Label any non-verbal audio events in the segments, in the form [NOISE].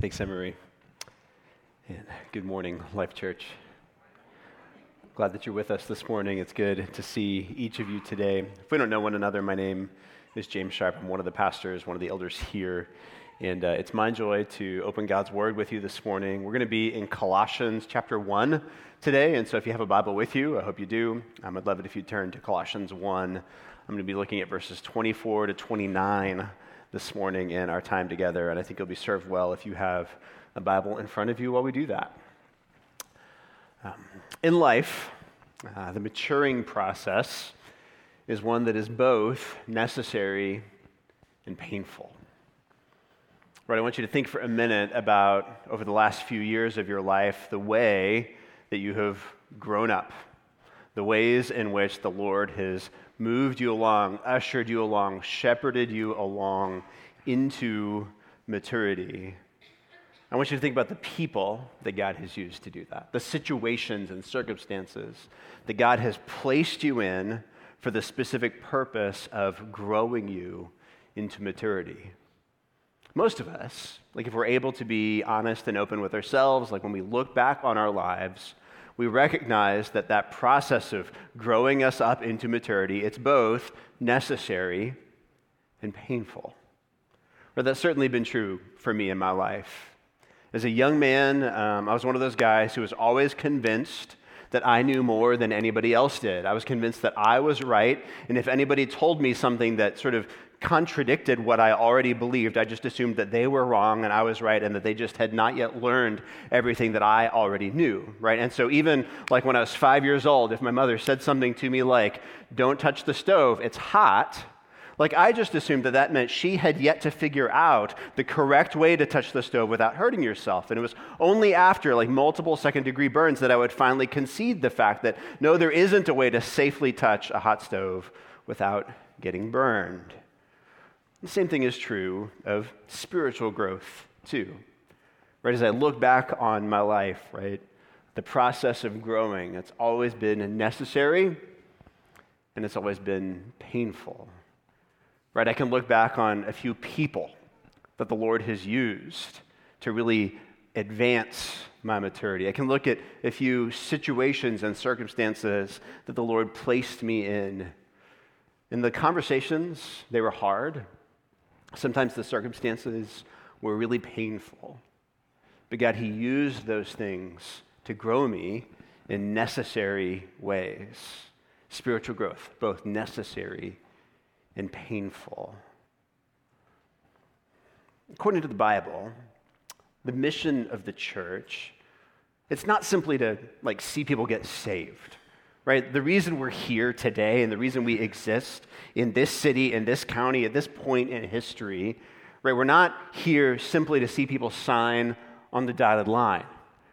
Thanks, Emery. And good morning, Life Church. Glad that you're with us this morning. It's good to see each of you today. If we don't know one another, my name is James Sharp. I'm one of the pastors, one of the elders here. And uh, it's my joy to open God's Word with you this morning. We're going to be in Colossians chapter 1 today. And so if you have a Bible with you, I hope you do. Um, I'd love it if you turn to Colossians 1. I'm going to be looking at verses 24 to 29 this morning in our time together. And I think you'll be served well if you have a Bible in front of you while we do that. Um, in life, uh, the maturing process is one that is both necessary and painful. Right, I want you to think for a minute about over the last few years of your life the way that you have grown up, the ways in which the Lord has moved you along, ushered you along, shepherded you along into maturity. I want you to think about the people that God has used to do that, the situations and circumstances that God has placed you in for the specific purpose of growing you into maturity. Most of us, like if we're able to be honest and open with ourselves, like when we look back on our lives, we recognize that that process of growing us up into maturity, it's both necessary and painful. Or that's certainly been true for me in my life. As a young man, um, I was one of those guys who was always convinced that I knew more than anybody else did. I was convinced that I was right, and if anybody told me something that sort of contradicted what I already believed. I just assumed that they were wrong and I was right and that they just had not yet learned everything that I already knew, right? And so even like when I was 5 years old, if my mother said something to me like, "Don't touch the stove, it's hot." Like, I just assumed that that meant she had yet to figure out the correct way to touch the stove without hurting yourself. And it was only after, like, multiple second degree burns that I would finally concede the fact that no, there isn't a way to safely touch a hot stove without getting burned. The same thing is true of spiritual growth, too. Right, as I look back on my life, right, the process of growing, it's always been necessary and it's always been painful. Right, I can look back on a few people that the Lord has used to really advance my maturity. I can look at a few situations and circumstances that the Lord placed me in. In the conversations, they were hard. Sometimes the circumstances were really painful. But God, He used those things to grow me in necessary ways. Spiritual growth, both necessary and painful. According to the Bible, the mission of the church, it's not simply to like see people get saved right? The reason we're here today and the reason we exist in this city, in this county, at this point in history, right? We're not here simply to see people sign on the dotted line.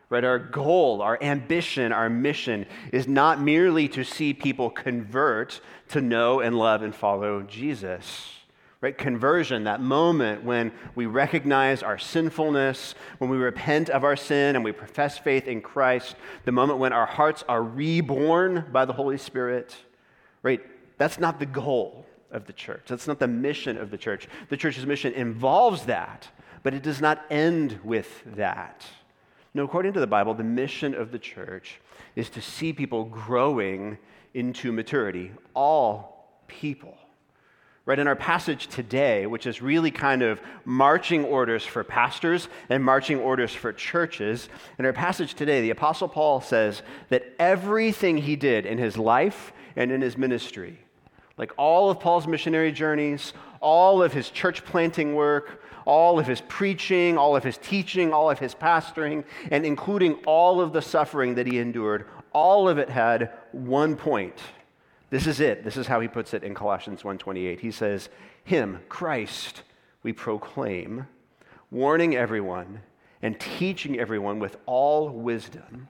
Right? Our goal, our ambition, our mission is not merely to see people convert to know and love and follow Jesus right? Conversion, that moment when we recognize our sinfulness, when we repent of our sin and we profess faith in Christ, the moment when our hearts are reborn by the Holy Spirit, right? That's not the goal of the church. That's not the mission of the church. The church's mission involves that, but it does not end with that. No, according to the Bible, the mission of the church is to see people growing into maturity, all people. Right, in our passage today, which is really kind of marching orders for pastors and marching orders for churches, in our passage today, the Apostle Paul says that everything he did in his life and in his ministry, like all of Paul's missionary journeys, all of his church planting work, all of his preaching, all of his teaching, all of his pastoring, and including all of the suffering that he endured, all of it had one point this is it. This is how he puts it in Colossians 1:28. He says, "Him, Christ, we proclaim, warning everyone and teaching everyone with all wisdom."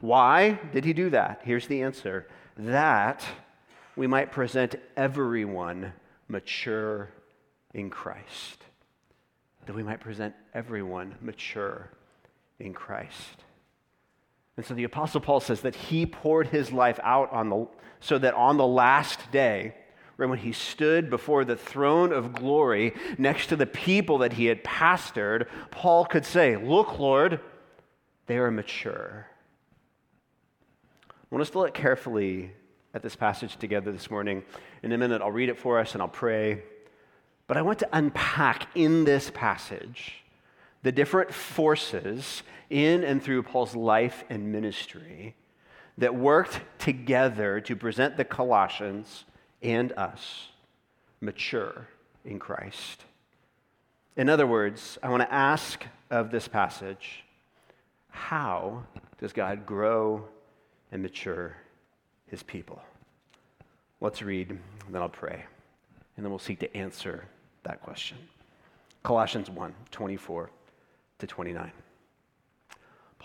Why did he do that? Here's the answer. That we might present everyone mature in Christ. That we might present everyone mature in Christ. And so the Apostle Paul says that he poured his life out on the, so that on the last day, Right when he stood before the throne of glory next to the people that he had pastored, Paul could say, Look, Lord, they are mature. I want us to look carefully at this passage together this morning. In a minute, I'll read it for us and I'll pray. But I want to unpack in this passage the different forces in and through Paul's life and ministry that worked together to present the Colossians and us mature in Christ. In other words, I want to ask of this passage how does God grow and mature his people? Let's read, and then I'll pray, and then we'll seek to answer that question. Colossians 1 24 to 29.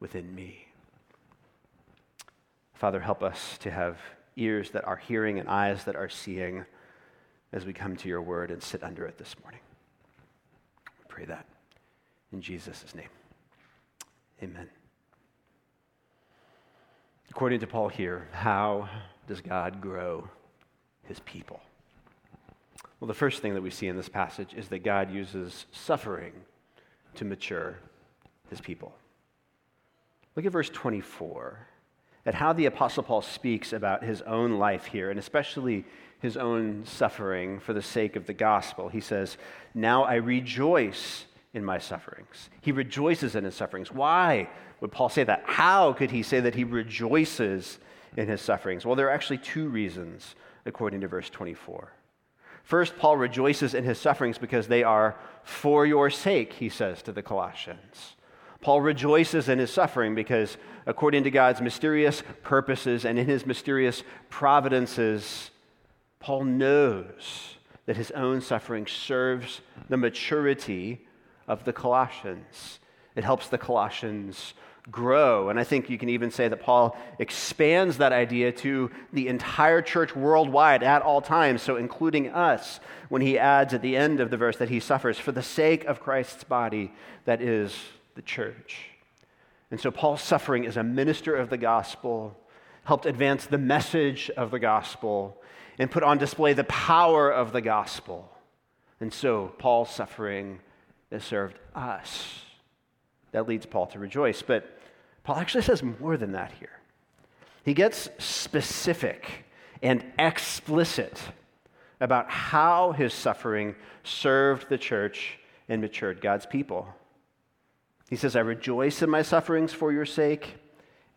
within me. Father, help us to have ears that are hearing and eyes that are seeing as we come to your word and sit under it this morning. We pray that in Jesus' name. Amen. According to Paul here, how does God grow his people? Well, the first thing that we see in this passage is that God uses suffering to mature his people. Look at verse 24, at how the Apostle Paul speaks about his own life here, and especially his own suffering for the sake of the gospel. He says, Now I rejoice in my sufferings. He rejoices in his sufferings. Why would Paul say that? How could he say that he rejoices in his sufferings? Well, there are actually two reasons, according to verse 24. First, Paul rejoices in his sufferings because they are for your sake, he says to the Colossians. Paul rejoices in his suffering because, according to God's mysterious purposes and in his mysterious providences, Paul knows that his own suffering serves the maturity of the Colossians. It helps the Colossians grow. And I think you can even say that Paul expands that idea to the entire church worldwide at all times, so including us, when he adds at the end of the verse that he suffers for the sake of Christ's body, that is the church. And so Paul's suffering as a minister of the gospel helped advance the message of the gospel and put on display the power of the gospel. And so Paul's suffering has served us. That leads Paul to rejoice. But Paul actually says more than that here. He gets specific and explicit about how his suffering served the church and matured God's people. He says, I rejoice in my sufferings for your sake.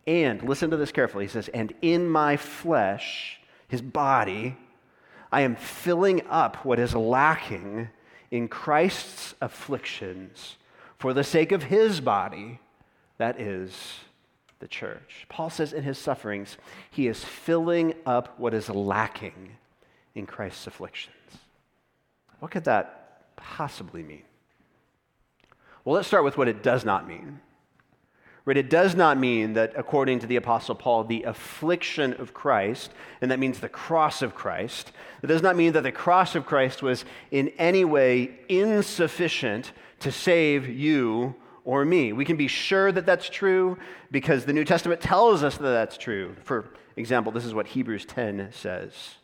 And listen to this carefully. He says, and in my flesh, his body, I am filling up what is lacking in Christ's afflictions for the sake of his body, that is the church. Paul says in his sufferings, he is filling up what is lacking in Christ's afflictions. What could that possibly mean? Well, let's start with what it does not mean. Right? It does not mean that, according to the Apostle Paul, the affliction of Christ, and that means the cross of Christ, it does not mean that the cross of Christ was in any way insufficient to save you or me. We can be sure that that's true because the New Testament tells us that that's true. For example, this is what Hebrews 10 says.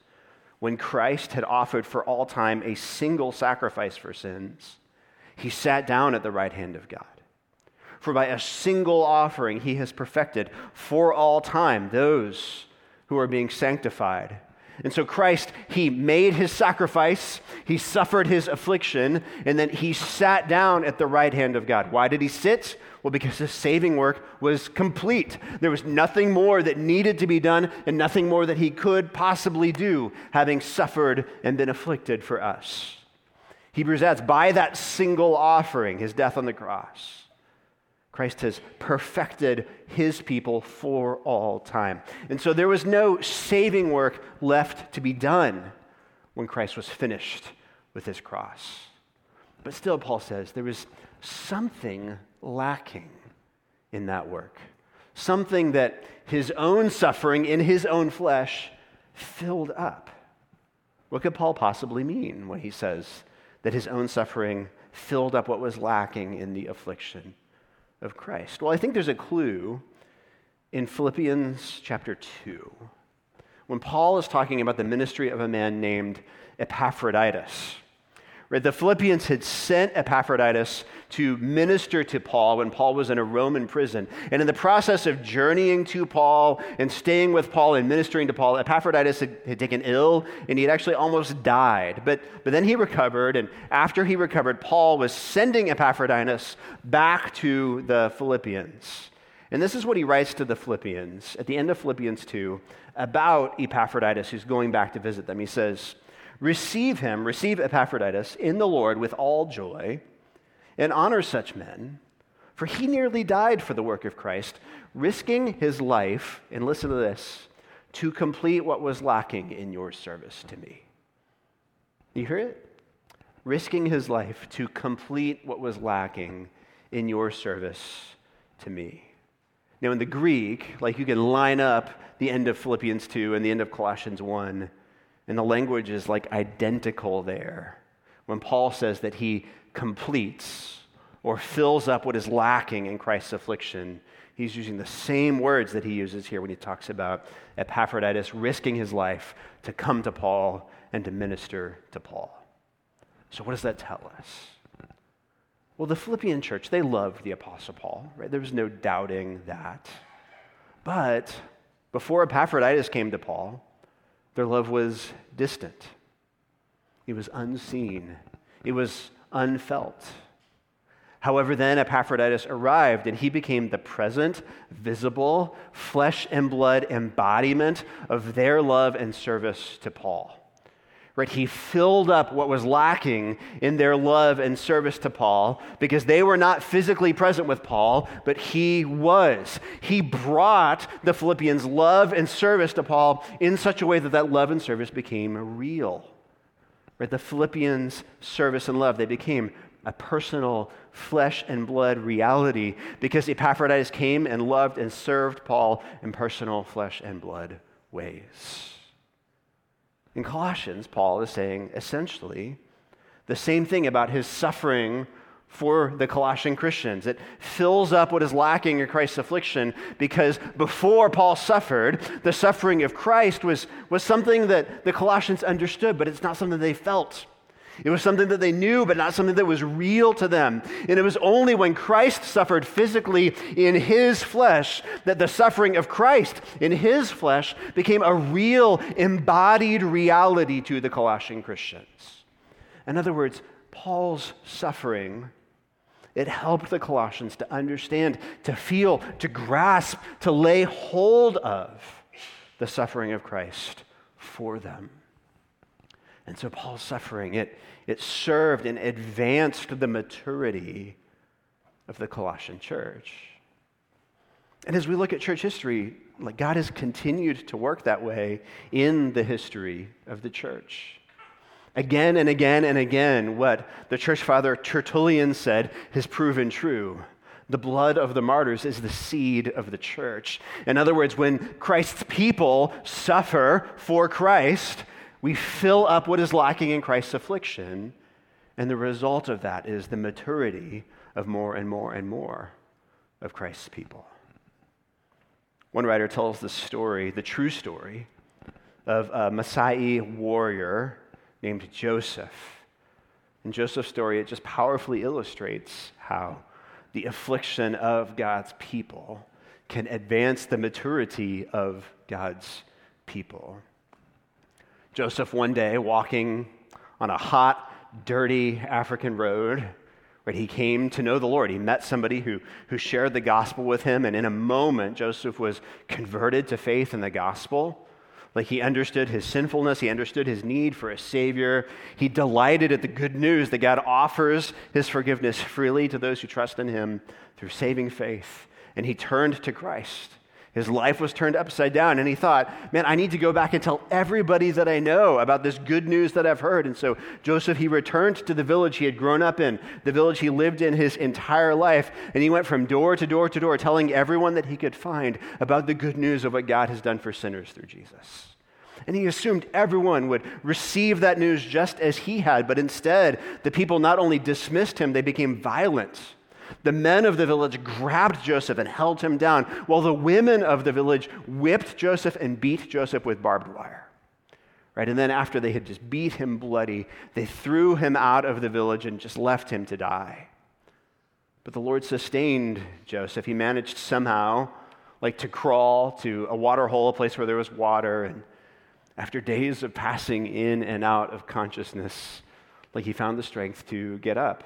When Christ had offered for all time a single sacrifice for sins, he sat down at the right hand of God. For by a single offering, he has perfected for all time those who are being sanctified. And so Christ, he made his sacrifice, he suffered his affliction, and then he sat down at the right hand of God. Why did he sit? Well, because his saving work was complete. There was nothing more that needed to be done and nothing more that he could possibly do, having suffered and been afflicted for us. Hebrews adds, by that single offering, his death on the cross, Christ has perfected his people for all time. And so there was no saving work left to be done when Christ was finished with his cross. But still, Paul says there was something lacking in that work, something that his own suffering in his own flesh filled up. What could Paul possibly mean when he says that his own suffering filled up what was lacking in the affliction of Christ? Well, I think there's a clue in Philippians chapter 2 when Paul is talking about the ministry of a man named Epaphroditus. Right, the Philippians had sent Epaphroditus to minister to Paul when Paul was in a Roman prison. And in the process of journeying to Paul and staying with Paul and ministering to Paul, Epaphroditus had, had taken ill and he had actually almost died. But, but then he recovered, and after he recovered, Paul was sending Epaphroditus back to the Philippians. And this is what he writes to the Philippians at the end of Philippians 2 about Epaphroditus, who's going back to visit them. He says, Receive him, receive Epaphroditus in the Lord with all joy, and honor such men, for he nearly died for the work of Christ, risking his life, and listen to this, to complete what was lacking in your service to me. You hear it? Risking his life to complete what was lacking in your service to me. Now, in the Greek, like you can line up the end of Philippians 2 and the end of Colossians 1 and the language is like identical there. When Paul says that he completes or fills up what is lacking in Christ's affliction, he's using the same words that he uses here when he talks about Epaphroditus risking his life to come to Paul and to minister to Paul. So, what does that tell us? Well, the Philippian church, they loved the Apostle Paul, right? There was no doubting that. But before Epaphroditus came to Paul, their love was distant, it was unseen, it was unfelt. However, then Epaphroditus arrived and he became the present, visible, flesh and blood embodiment of their love and service to Paul. Right? He filled up what was lacking in their love and service to Paul because they were not physically present with Paul, but he was. He brought the Philippians' love and service to Paul in such a way that that love and service became real. Right? The Philippians' service and love, they became a personal flesh and blood reality because Epaphroditus came and loved and served Paul in personal flesh and blood ways. In Colossians, Paul is saying essentially the same thing about his suffering for the Colossian Christians. It fills up what is lacking in Christ's affliction because before Paul suffered, the suffering of Christ was, was something that the Colossians understood, but it's not something they felt. It was something that they knew, but not something that was real to them. And it was only when Christ suffered physically in his flesh that the suffering of Christ in his flesh became a real embodied reality to the Colossian Christians. In other words, Paul's suffering it helped the Colossians to understand, to feel, to grasp, to lay hold of the suffering of Christ for them. And so Paul's suffering, it, it served and advanced the maturity of the Colossian church. And as we look at church history, like God has continued to work that way in the history of the church. Again and again and again, what the church father Tertullian said has proven true. The blood of the martyrs is the seed of the church. In other words, when Christ's people suffer for Christ, we fill up what is lacking in Christ's affliction, and the result of that is the maturity of more and more and more of Christ's people. One writer tells the story, the true story, of a Maasai warrior named Joseph. In Joseph's story, it just powerfully illustrates how the affliction of God's people can advance the maturity of God's people. Joseph one day walking on a hot, dirty African road. Right, he came to know the Lord. He met somebody who, who shared the gospel with him, and in a moment, Joseph was converted to faith in the gospel. Like he understood his sinfulness, he understood his need for a Savior. He delighted at the good news that God offers his forgiveness freely to those who trust in him through saving faith. And he turned to Christ. His life was turned upside down, and he thought, man, I need to go back and tell everybody that I know about this good news that I've heard. And so Joseph, he returned to the village he had grown up in, the village he lived in his entire life, and he went from door to door to door, telling everyone that he could find about the good news of what God has done for sinners through Jesus. And he assumed everyone would receive that news just as he had, but instead, the people not only dismissed him, they became violent the men of the village grabbed Joseph and held him down, while the women of the village whipped Joseph and beat Joseph with barbed wire. Right? And then, after they had just beat him bloody, they threw him out of the village and just left him to die. But the Lord sustained Joseph. He managed somehow, like, to crawl to a water hole, a place where there was water. And after days of passing in and out of consciousness, like, he found the strength to get up.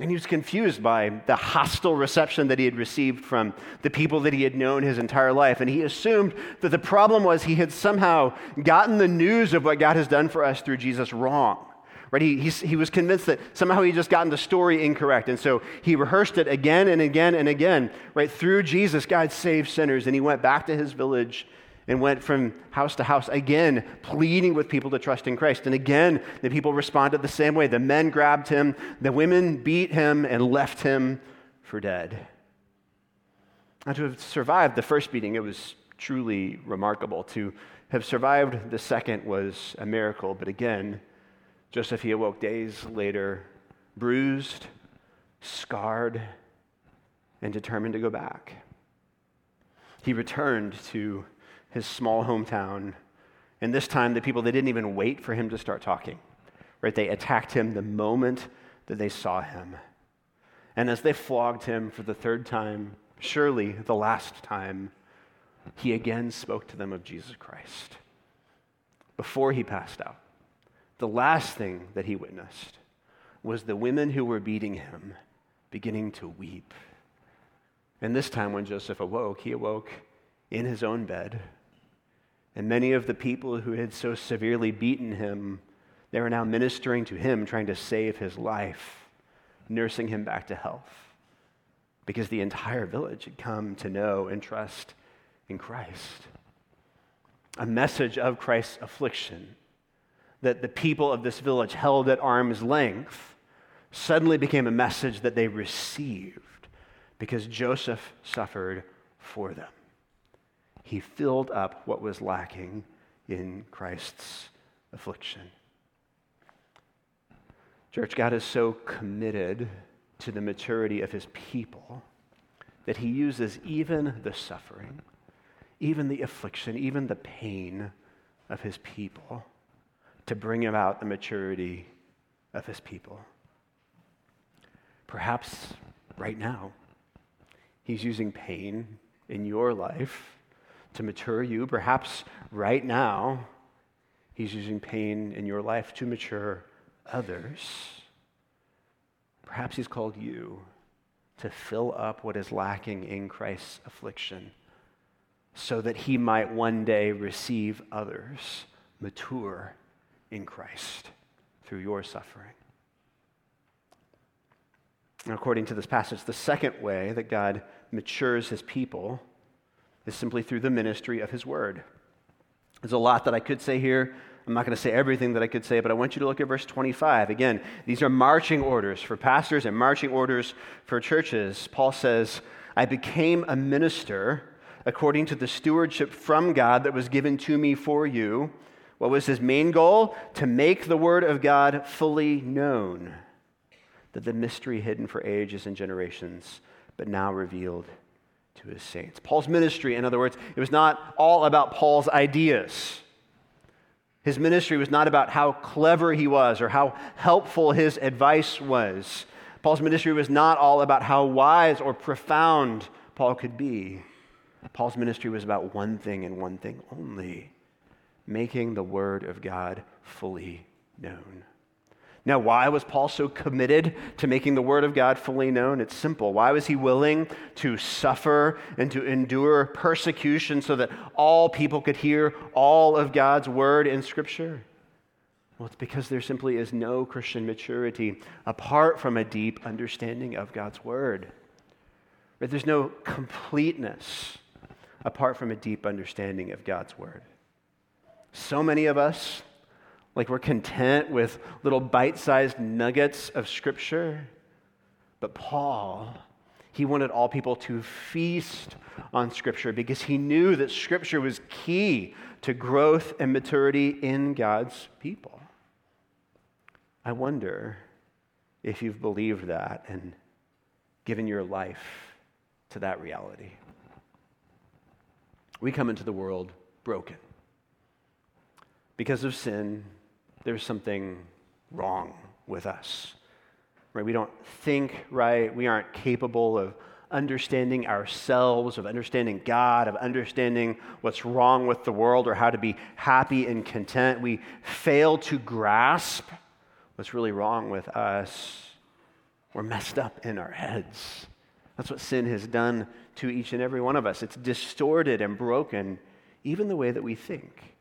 And he was confused by the hostile reception that he had received from the people that he had known his entire life. And he assumed that the problem was he had somehow gotten the news of what God has done for us through Jesus wrong. Right? He, he, he was convinced that somehow he just gotten the story incorrect. And so he rehearsed it again and again and again. Right? Through Jesus, God saved sinners. And he went back to his village and went from house to house again, pleading with people to trust in Christ. And again, the people responded the same way. The men grabbed him, the women beat him, and left him for dead. And to have survived the first beating, it was truly remarkable. To have survived the second was a miracle. But again, Joseph, he awoke days later, bruised, scarred, and determined to go back. He returned to his small hometown. And this time, the people, they didn't even wait for him to start talking, right? They attacked him the moment that they saw him. And as they flogged him for the third time, surely the last time, he again spoke to them of Jesus Christ. Before he passed out, the last thing that he witnessed was the women who were beating him beginning to weep. And this time, when Joseph awoke, he awoke in his own bed and many of the people who had so severely beaten him, they were now ministering to him, trying to save his life, nursing him back to health. Because the entire village had come to know and trust in Christ. A message of Christ's affliction that the people of this village held at arm's length suddenly became a message that they received because Joseph suffered for them he filled up what was lacking in Christ's affliction. Church, God is so committed to the maturity of his people that he uses even the suffering, even the affliction, even the pain of his people to bring about the maturity of his people. Perhaps right now, he's using pain in your life to mature you. Perhaps right now, He's using pain in your life to mature others. Perhaps He's called you to fill up what is lacking in Christ's affliction so that He might one day receive others mature in Christ through your suffering. According to this passage, the second way that God matures his people is simply through the ministry of His Word. There's a lot that I could say here. I'm not going to say everything that I could say, but I want you to look at verse 25. Again, these are marching orders for pastors and marching orders for churches. Paul says, I became a minister according to the stewardship from God that was given to me for you. What was his main goal? To make the word of God fully known, that the mystery hidden for ages and generations, but now revealed to his saints. Paul's ministry, in other words, it was not all about Paul's ideas. His ministry was not about how clever he was or how helpful his advice was. Paul's ministry was not all about how wise or profound Paul could be. Paul's ministry was about one thing and one thing only making the Word of God fully known. Now, why was Paul so committed to making the Word of God fully known? It's simple. Why was he willing to suffer and to endure persecution so that all people could hear all of God's Word in Scripture? Well, it's because there simply is no Christian maturity apart from a deep understanding of God's Word. Right? There's no completeness apart from a deep understanding of God's Word. So many of us, like we're content with little bite sized nuggets of Scripture. But Paul, he wanted all people to feast on Scripture because he knew that Scripture was key to growth and maturity in God's people. I wonder if you've believed that and given your life to that reality. We come into the world broken. Because of sin, there's something wrong with us. Right? We don't think right. We aren't capable of understanding ourselves, of understanding God, of understanding what's wrong with the world or how to be happy and content. We fail to grasp what's really wrong with us. We're messed up in our heads. That's what sin has done to each and every one of us. It's distorted and broken even the way that we think.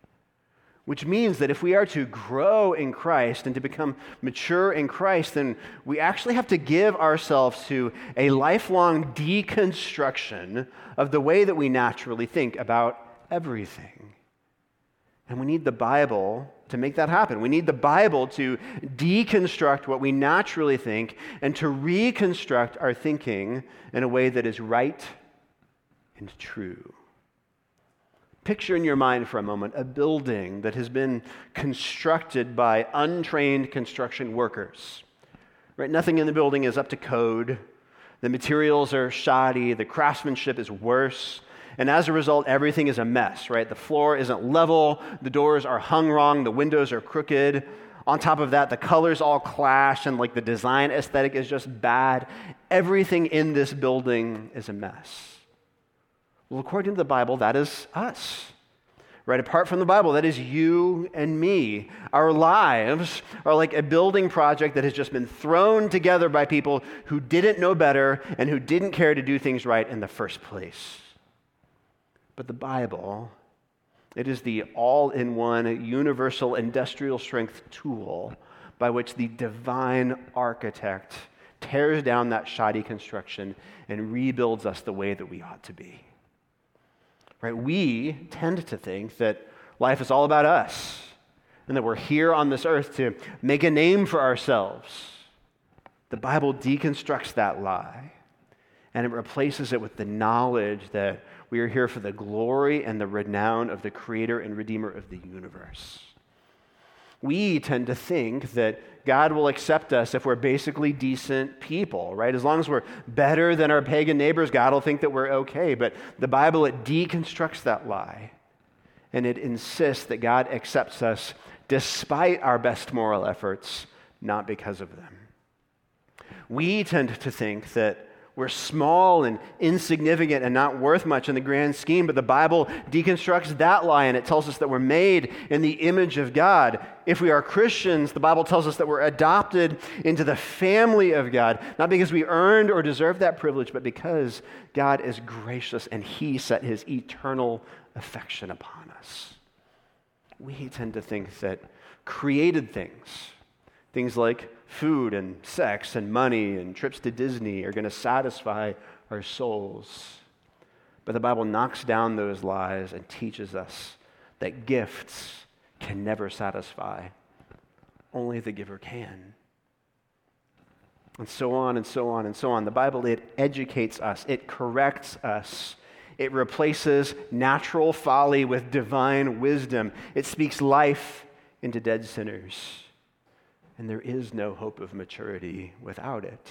Which means that if we are to grow in Christ and to become mature in Christ, then we actually have to give ourselves to a lifelong deconstruction of the way that we naturally think about everything. And we need the Bible to make that happen. We need the Bible to deconstruct what we naturally think and to reconstruct our thinking in a way that is right and true. Picture in your mind for a moment a building that has been constructed by untrained construction workers. Right? Nothing in the building is up to code. The materials are shoddy, the craftsmanship is worse, and as a result, everything is a mess, right? The floor isn't level, the doors are hung wrong, the windows are crooked. On top of that, the colors all clash, and like the design aesthetic is just bad. Everything in this building is a mess. Well, according to the Bible, that is us. Right? Apart from the Bible, that is you and me. Our lives are like a building project that has just been thrown together by people who didn't know better and who didn't care to do things right in the first place. But the Bible, it is the all in one universal industrial strength tool by which the divine architect tears down that shoddy construction and rebuilds us the way that we ought to be. Right? We tend to think that life is all about us and that we're here on this earth to make a name for ourselves. The Bible deconstructs that lie and it replaces it with the knowledge that we are here for the glory and the renown of the creator and redeemer of the universe. We tend to think that God will accept us if we're basically decent people, right? As long as we're better than our pagan neighbors, God will think that we're okay. But the Bible, it deconstructs that lie. And it insists that God accepts us despite our best moral efforts, not because of them. We tend to think that we're small and insignificant and not worth much in the grand scheme, but the Bible deconstructs that lie and it tells us that we're made in the image of God. If we are Christians, the Bible tells us that we're adopted into the family of God, not because we earned or deserved that privilege, but because God is gracious and He set His eternal affection upon us. We tend to think that created things, things like food and sex and money and trips to Disney are going to satisfy our souls. But the Bible knocks down those lies and teaches us that gifts can never satisfy, only the giver can. And so on and so on and so on. The Bible, it educates us, it corrects us. It replaces natural folly with divine wisdom. It speaks life into dead sinners and there is no hope of maturity without it.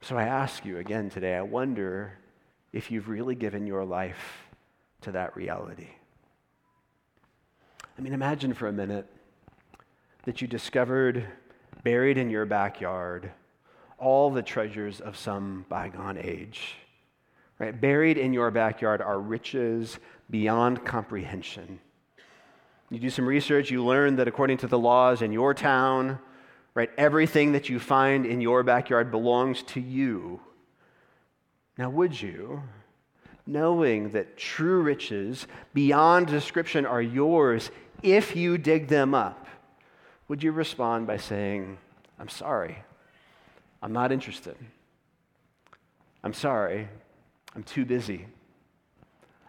So I ask you again today, I wonder if you've really given your life to that reality. I mean, imagine for a minute that you discovered buried in your backyard all the treasures of some bygone age. Right? Buried in your backyard are riches beyond comprehension You do some research, you learn that according to the laws in your town, right, everything that you find in your backyard belongs to you. Now, would you, knowing that true riches beyond description are yours if you dig them up, would you respond by saying, I'm sorry, I'm not interested? I'm sorry, I'm too busy.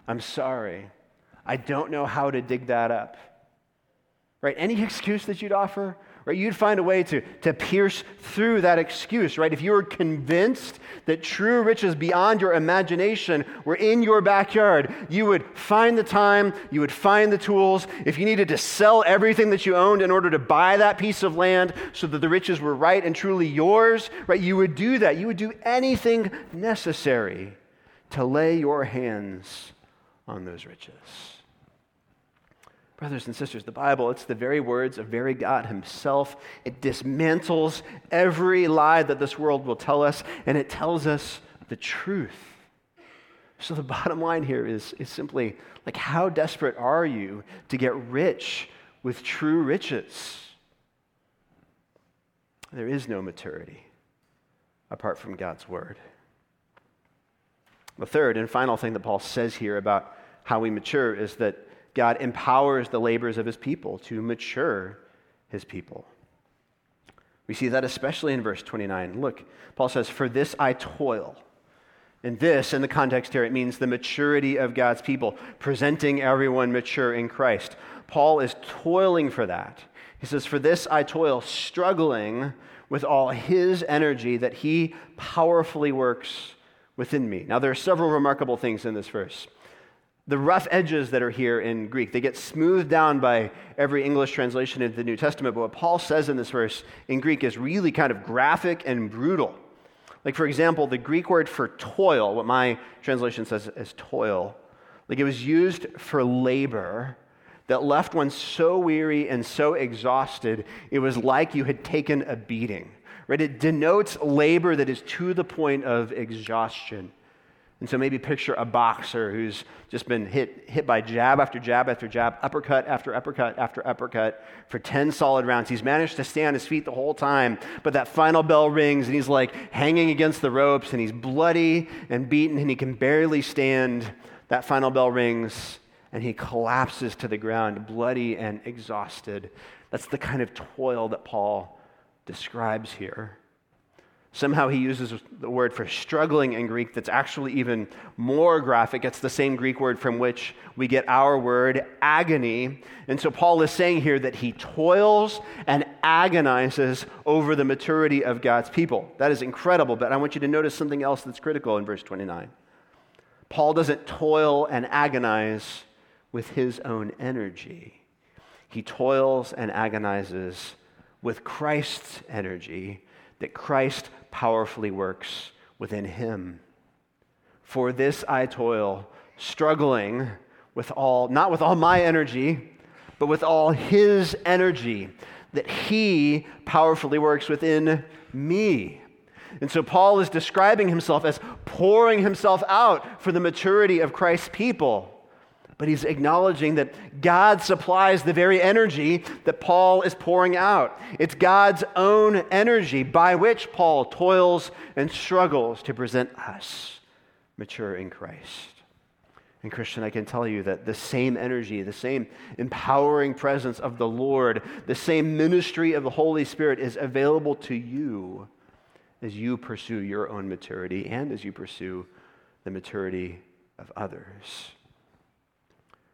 I'm sorry, I don't know how to dig that up. Right? Any [LAUGHS] excuse that you'd offer, right? You'd find a way to, to pierce through that excuse, right? If you were convinced that true riches beyond your imagination were in your backyard, you would find the time, you would find the tools. If you needed to sell everything that you owned in order to buy that piece of land so that the riches were right and truly yours, right? You would do that. You would do anything necessary to lay your hands on those riches. Brothers and sisters, the Bible, it's the very words of very God Himself. It dismantles every lie that this world will tell us, and it tells us the truth. So the [LAUGHS] bottom line here is, is simply like, how desperate are you to get rich with true riches? There is no maturity apart from God's Word. The third and final thing that Paul says here about how we mature is that God empowers the labors of his people to mature his people. We see that especially in verse 29. Look, Paul says, For this I toil. And this, in the context here, it means the maturity of God's people, presenting everyone mature in Christ. Paul is toiling for that. He says, For this I toil, struggling with all his energy that he powerfully works within me. Now, there are several remarkable things in this verse the rough edges that are here in Greek, they get smoothed down by every English translation into the New Testament. But what Paul says in this verse in Greek is really kind of graphic and brutal. Like, for example, the Greek word for toil, what my translation says as toil, like it was used for labor that left one so weary and so exhausted, it was like you had taken a beating. Right? It denotes labor that is to the point of exhaustion. And so maybe picture a boxer who's just been hit, hit by jab after jab after jab, uppercut after uppercut after uppercut for 10 solid rounds. He's managed to stay on his feet the whole time, but that final bell rings and he's like hanging against the ropes and he's bloody and beaten and he can barely stand. That final bell rings and he collapses to the ground, bloody and exhausted. That's the kind of toil that Paul describes here. Somehow he uses the word for struggling in Greek that's actually even more graphic. It's the same Greek word from which we get our word agony. And so Paul is saying here that he toils and agonizes over the maturity of God's people. That is incredible, but I want you to notice something else that's critical in verse 29. Paul doesn't toil and agonize with his own energy, he toils and agonizes with Christ's energy that Christ powerfully works within him. For this I toil, struggling with all, not with all my energy, but with all his energy that he powerfully works within me. And so Paul is describing himself as pouring himself out for the maturity of Christ's people but he's acknowledging that God supplies the very energy that Paul is pouring out. It's God's own energy by which Paul toils and struggles to present us mature in Christ. And, Christian, I can tell you that the same energy, the same empowering presence of the Lord, the same ministry of the Holy Spirit is available to you as you pursue your own maturity and as you pursue the maturity of others.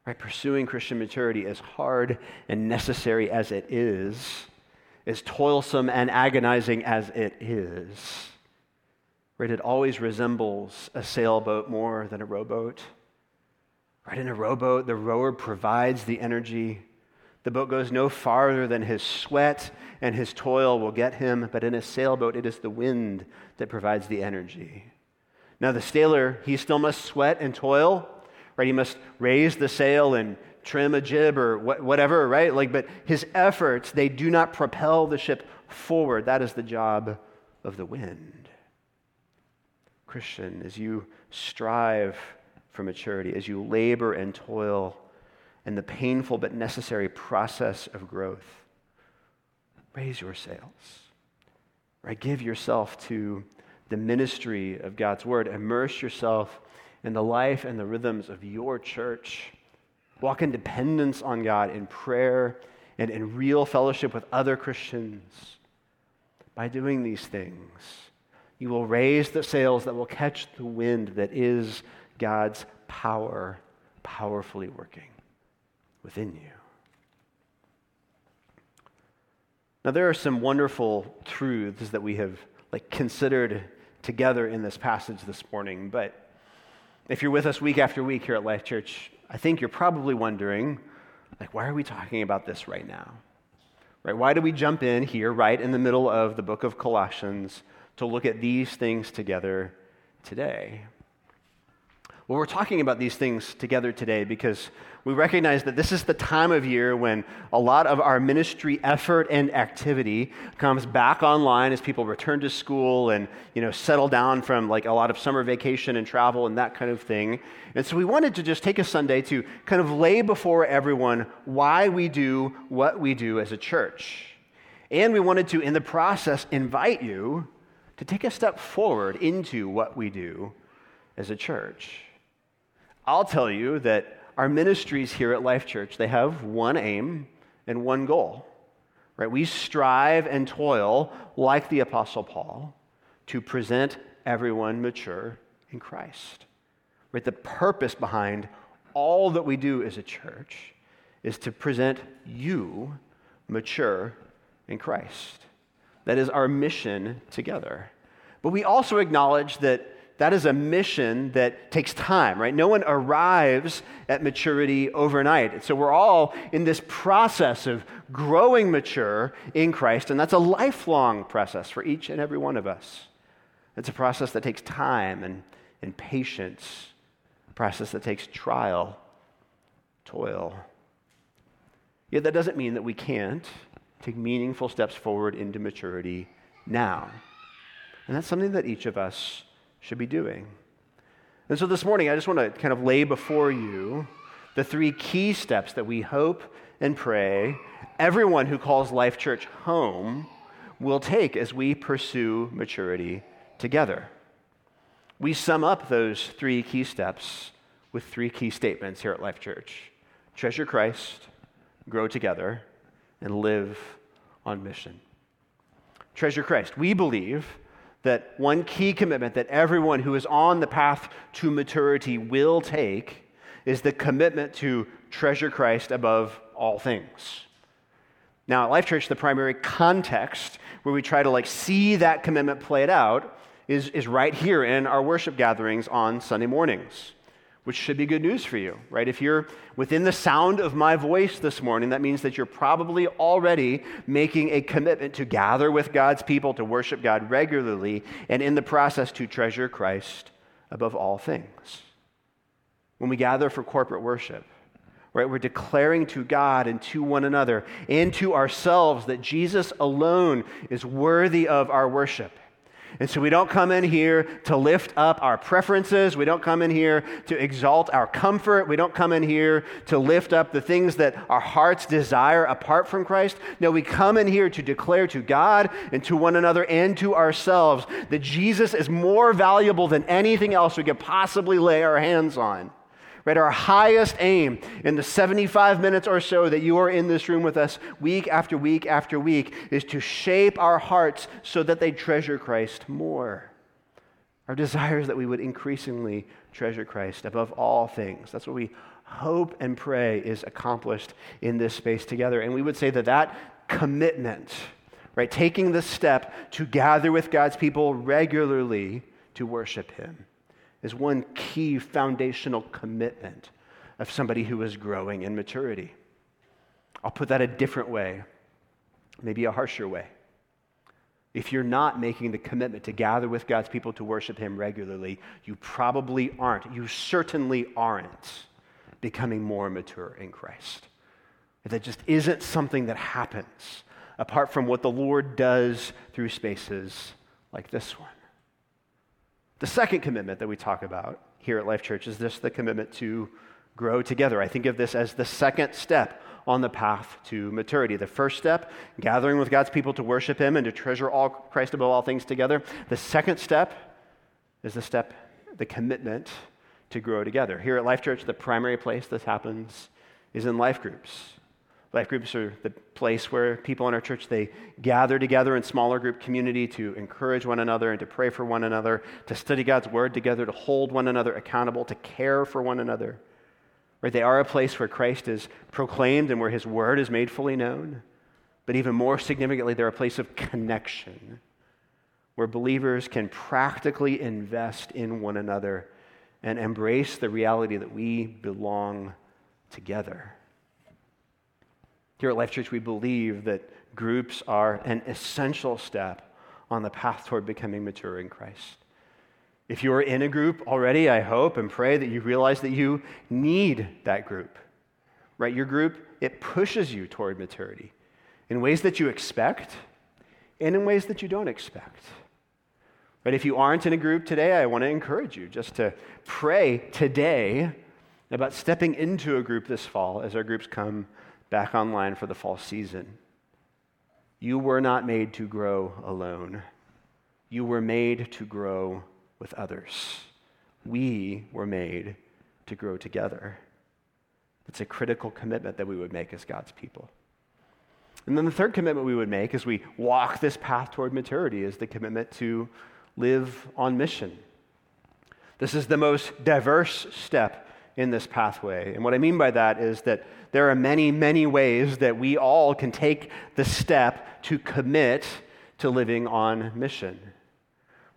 Right? Pursuing Christian maturity, as hard and necessary as it is, as toilsome and agonizing as it is, right? It always resembles a sailboat more than a rowboat. Right? In a rowboat, the rower provides the energy. The boat goes no farther than his sweat and his toil will get him, but in a sailboat, it is the wind that provides the energy. Now, the sailor, he still must sweat and toil, right? He must raise the sail and trim a jib or whatever, right? Like, but his efforts, they do not propel the ship forward. That is the job of the wind. Christian, as you strive for maturity, as you labor and toil, in the painful but necessary process of growth. Raise your sails. Right? Give yourself to the ministry of God's word. Immerse yourself in the life and the rhythms of your church. Walk in dependence on God in prayer and in real fellowship with other Christians. By doing these things, you will raise the sails that will catch the wind that is God's power powerfully working within you. Now there are some wonderful truths that we have like considered together in this passage this morning, but if you're with us week after week here at Life Church, I think you're probably wondering like why are we talking about this right now? Right? Why do we jump in here right in the middle of the book of Colossians to look at these things together today? Well, we're talking about these things together today because we recognize that this is the time of year when a lot of our ministry effort and activity comes back online as people return to school and you know settle down from like a lot of summer vacation and travel and that kind of thing. And so we wanted to just take a Sunday to kind of lay before everyone why we do what we do as a church. And we wanted to in the process invite you to take a step forward into what we do as a church. I'll tell you that our ministries here at Life Church, they have one aim and one goal. Right? We strive and toil like the apostle Paul to present everyone mature in Christ. Right? The purpose behind all that we do as a church is to present you mature in Christ. That is our mission together. But we also acknowledge that that is a mission that takes time, right? No one arrives at maturity overnight. And so we're all in this process of growing mature in Christ, and that's a lifelong process for each and every one of us. It's a process that takes time and, and patience, a process that takes trial, toil. Yet that doesn't mean that we can't take meaningful steps forward into maturity now. And that's something that each of us should be doing. And so this morning, I just want to kind of lay before you the three key steps that we hope and pray everyone who calls Life Church home will take as we pursue maturity together. We sum up those three key steps with three key statements here at Life Church treasure Christ, grow together, and live on mission. Treasure Christ. We believe that one key commitment that everyone who is on the path to maturity will take is the commitment to treasure Christ above all things. Now, at Life Church, the primary context where we try to like see that commitment played out is, is right here in our worship gatherings on Sunday mornings which should be good news for you, right? If you're within the sound of my voice this morning, that means that you're probably already making a commitment to gather with God's people, to worship God regularly, and in the process to treasure Christ above all things. When we gather for corporate worship, right, we're declaring to God and to one another and to ourselves that Jesus alone is worthy of our worship and so we don't come in here to lift up our preferences. We don't come in here to exalt our comfort. We don't come in here to lift up the things that our hearts desire apart from Christ. No, we come in here to declare to God and to one another and to ourselves that Jesus is more valuable than anything else we could possibly lay our hands on. Right? Our highest aim in the 75 minutes or so that you are in this room with us week after week after week is to shape our hearts so that they treasure Christ more. Our desire is that we would increasingly treasure Christ above all things. That's what we hope and pray is accomplished in this space together. And we would say that that commitment, right, taking the step to gather with God's people regularly to worship Him is one key foundational commitment of somebody who is growing in maturity. I'll put that a different way, maybe a harsher way. If you're not making the commitment to gather with God's people to worship Him regularly, you probably aren't. You certainly aren't becoming more mature in Christ. That just isn't something that happens apart from what the Lord does through spaces like this one. The second commitment that we talk about here at Life Church is this the commitment to grow together. I think of this as the second step on the path to maturity. The first step, gathering with God's people to worship Him and to treasure all Christ above all things together. The second step is the step, the commitment to grow together. Here at Life Church, the primary place this happens is in life groups. Life groups are the place where people in our church they gather together in smaller group community to encourage one another and to pray for one another, to study God's word together, to hold one another accountable, to care for one another. Right? They are a place where Christ is proclaimed and where his word is made fully known. But even more significantly, they're a place of connection where believers can practically invest in one another and embrace the reality that we belong together. Here at Life Church, we believe that groups are an essential step on the path toward becoming mature in Christ. If you are in a group already, I hope and pray that you realize that you need that group. Right? Your group, it pushes you toward maturity in ways that you expect and in ways that you don't expect. But if you aren't in a group today, I want to encourage you just to pray today about stepping into a group this fall as our groups come back online for the fall season. You were not made to grow alone. You were made to grow with others. We were made to grow together. It's a critical commitment that we would make as God's people. And then the third commitment we would make as we walk this path toward maturity is the commitment to live on mission. This is the most diverse step in this pathway. And what I mean by that is that there are many, many ways that we all can take the step to commit to living on mission.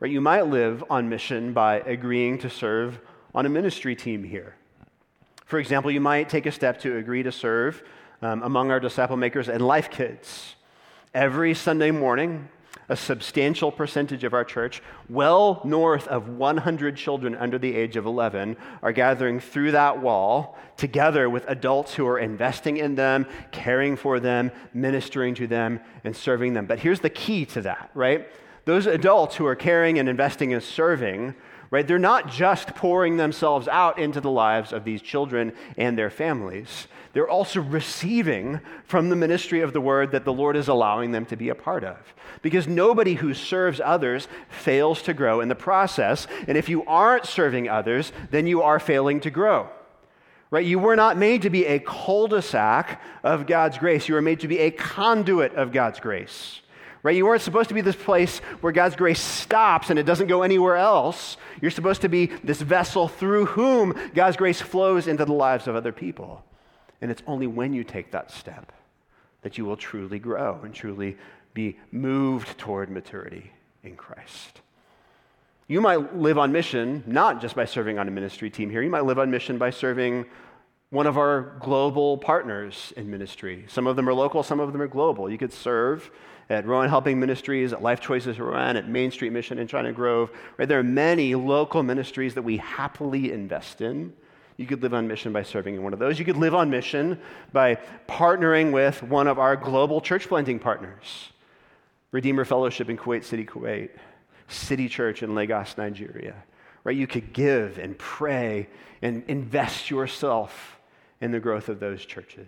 Right? You might live on mission by agreeing to serve on a ministry team here. For example, you might take a step to agree to serve um, among our disciple makers and life kids. Every Sunday morning, a substantial percentage of our church, well north of 100 children under the age of 11, are gathering through that wall together with adults who are investing in them, caring for them, ministering to them, and serving them. But here's the key to that, right? those adults who are caring and investing and serving, right, they're not just pouring themselves out into the lives of these children and their families. They're also receiving from the ministry of the word that the Lord is allowing them to be a part of. Because nobody who serves others fails to grow in the process. And if you aren't serving others, then you are failing to grow. Right? You were not made to be a cul de sac of God's grace. You were made to be a conduit of God's grace right? You weren't supposed to be this place where God's grace stops and it doesn't go anywhere else. You're supposed to be this vessel through whom God's grace flows into the lives of other people. And it's only when you take that step that you will truly grow and truly be moved toward maturity in Christ. You might live on mission not just by serving on a ministry team here, you might live on mission by serving one of our global partners in ministry. Some of them are local, some of them are global. You could serve at Rowan Helping Ministries, at Life Choices Rowan, at Main Street Mission in China Grove. Right? There are many local ministries that we happily invest in. You could live on mission by serving in one of those. You could live on mission by partnering with one of our global church planting partners Redeemer Fellowship in Kuwait City, Kuwait, City Church in Lagos, Nigeria. Right? You could give and pray and invest yourself in the growth of those churches.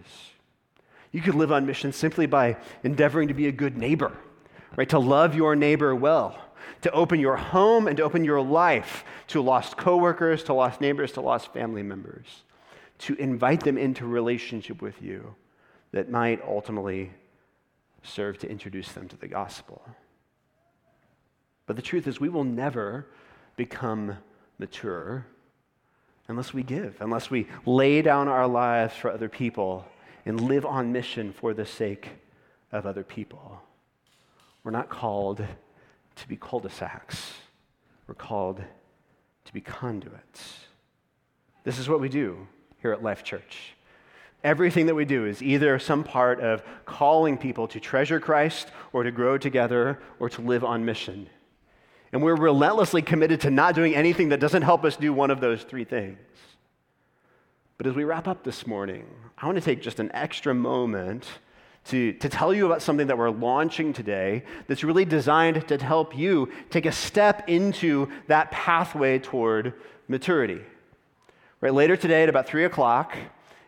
You could live on mission simply by endeavoring to be a good neighbor, right? To love your neighbor well, to open your home and to open your life to lost coworkers, to lost neighbors, to lost family members, to invite them into relationship with you that might ultimately serve to introduce them to the gospel. But the truth is, we will never become mature unless we give, unless we lay down our lives for other people and live on mission for the sake of other people. We're not called to be cul de sacs, we're called to be conduits. This is what we do here at Life Church. Everything that we do is either some part of calling people to treasure Christ or to grow together or to live on mission. And we're relentlessly committed to not doing anything that doesn't help us do one of those three things. But as we wrap up this morning, I want to take just an extra moment to, to tell you about something that we're launching today that's really designed to help you take a step into that pathway toward maturity. Right, later today at about 3 o'clock,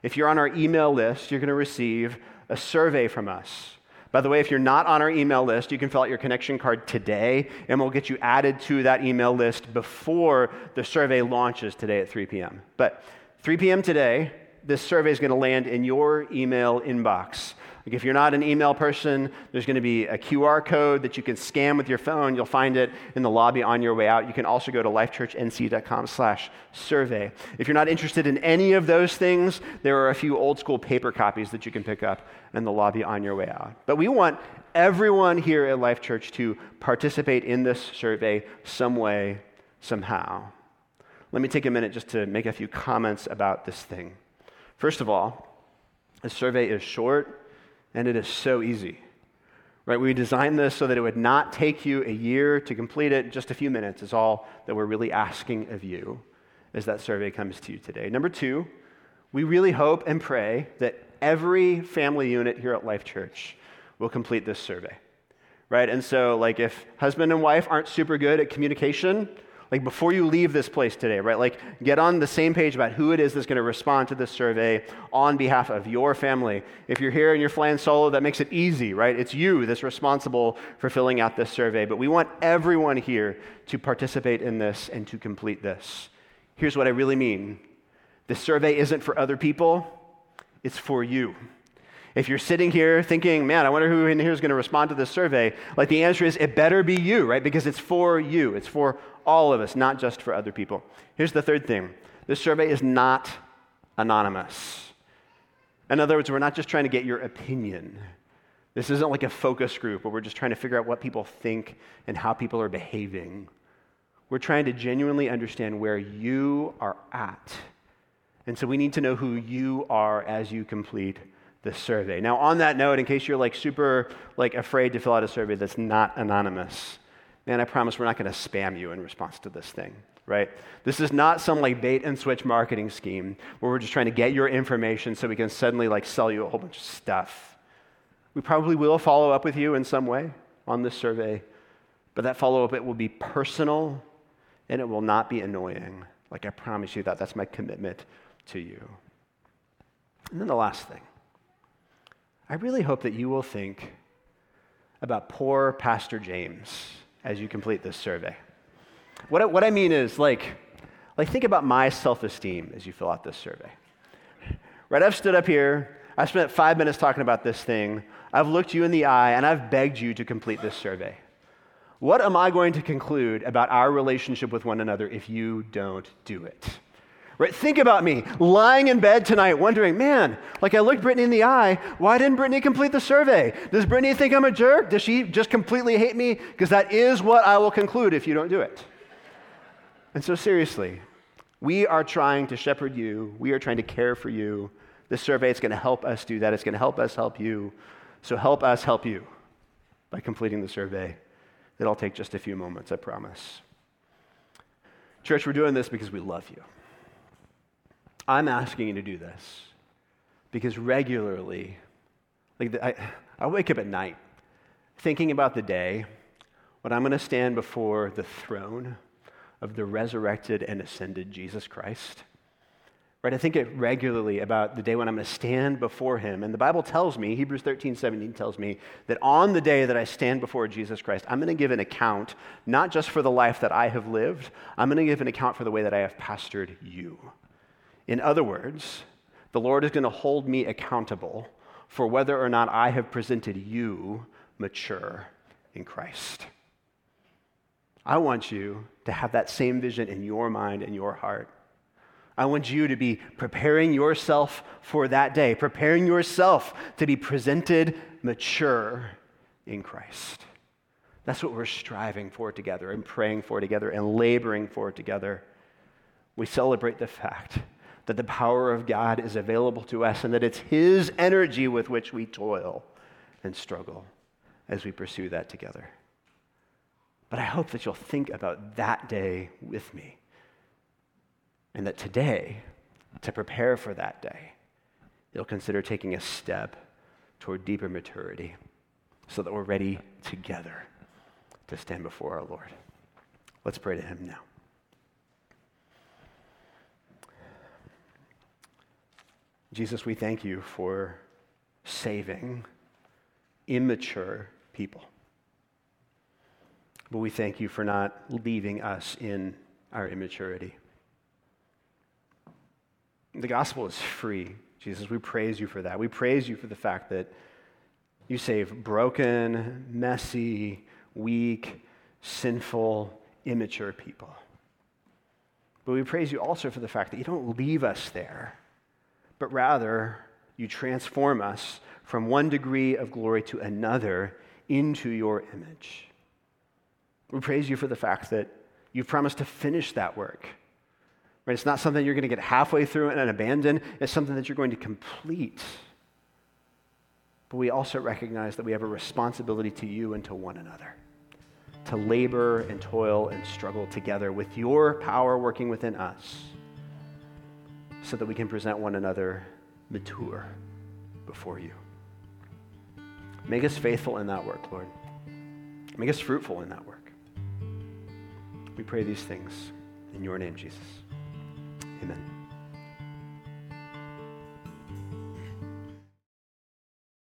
if you're on our email list, you're going to receive a survey from us. By the way, if you're not on our email list, you can fill out your connection card today, and we'll get you added to that email list before the survey launches today at 3 p.m. But 3 p.m. today, this survey is going to land in your email inbox. Like if you're not an email person, there's going to be a QR code that you can scan with your phone. You'll find it in the lobby on your way out. You can also go to lifechurchnc.com slash survey. If you're not interested in any of those things, there are a few old school paper copies that you can pick up in the lobby on your way out. But we want everyone here at Life Church to participate in this survey some way, somehow. Let me take a minute just to make a few comments about this thing. First of all, the survey is short and it is so easy. Right? We designed this so that it would not take you a year to complete it. Just a few minutes is all that we're really asking of you as that survey comes to you today. Number two, we really hope and pray that every family unit here at Life Church will complete this survey. Right? And so, like, if husband and wife aren't super good at communication, like before you leave this place today, right? Like get on the same page about who it is that's going to respond to this survey on behalf of your family. If you're here and you're flying solo, that makes it easy, right? It's you that's responsible for filling out this survey. But we want everyone here to participate in this and to complete this. Here's what I really mean The survey isn't for other people, it's for you. If you're sitting here thinking, man, I wonder who in here is going to respond to this survey, like the answer is, it better be you, right? Because it's for you. It's for all of us, not just for other people. Here's the third thing this survey is not anonymous. In other words, we're not just trying to get your opinion. This isn't like a focus group where we're just trying to figure out what people think and how people are behaving. We're trying to genuinely understand where you are at. And so we need to know who you are as you complete the survey. Now, on that note, in case you're like super like afraid to fill out a survey that's not anonymous, man, I promise we're not going to spam you in response to this thing, right? This is not some like bait and switch marketing scheme where we're just trying to get your information so we can suddenly like sell you a whole bunch of stuff. We probably will follow up with you in some way on this survey, but that follow up it will be personal and it will not be annoying. Like I promise you that that's my commitment to you. And then the last thing. I really hope that you will think about poor Pastor James as you complete this survey. What I, what I mean is, like, like, think about my self esteem as you fill out this survey. Right? I've stood up here, I've spent five minutes talking about this thing, I've looked you in the eye, and I've begged you to complete this survey. What am I going to conclude about our relationship with one another if you don't do it? Right? Think about me lying in bed tonight wondering, man, like I looked Brittany in the eye. Why didn't Brittany complete the survey? Does Brittany think I'm a jerk? Does she just completely hate me? Because that is what I will conclude if you don't do it. And so, seriously, we are trying to shepherd you, we are trying to care for you. This survey is going to help us do that. It's going to help us help you. So, help us help you by completing the survey. It'll take just a few moments, I promise. Church, we're doing this because we love you. I'm asking you to do this because regularly, like I, I wake up at night thinking about the day when I'm going to stand before the throne of the resurrected and ascended Jesus Christ. Right? I think it regularly about the day when I'm going to stand before him. And the Bible tells me, Hebrews 13, 17 tells me, that on the day that I stand before Jesus Christ, I'm going to give an account, not just for the life that I have lived, I'm going to give an account for the way that I have pastored you. In other words, the Lord is going to hold me accountable for whether or not I have presented you mature in Christ. I want you to have that same vision in your mind and your heart. I want you to be preparing yourself for that day, preparing yourself to be presented mature in Christ. That's what we're striving for together and praying for together and laboring for together. We celebrate the fact that the power of God is available to us and that it's His energy with which we toil and struggle as we pursue that together. But I hope that you'll think about that day with me and that today, to prepare for that day, you'll consider taking a step toward deeper maturity so that we're ready together to stand before our Lord. Let's pray to Him now. Jesus, we thank you for saving immature people. But we thank you for not leaving us in our immaturity. The gospel is free, Jesus. We praise you for that. We praise you for the fact that you save broken, messy, weak, sinful, immature people. But we praise you also for the fact that you don't leave us there, but rather you transform us from one degree of glory to another into your image. We praise you for the fact that you've promised to finish that work. Right? It's not something you're going to get halfway through and abandon, it's something that you're going to complete. But we also recognize that we have a responsibility to you and to one another to labor and toil and struggle together with your power working within us so that we can present one another mature before you. Make us faithful in that work, Lord. Make us fruitful in that work. We pray these things in your name, Jesus. Amen.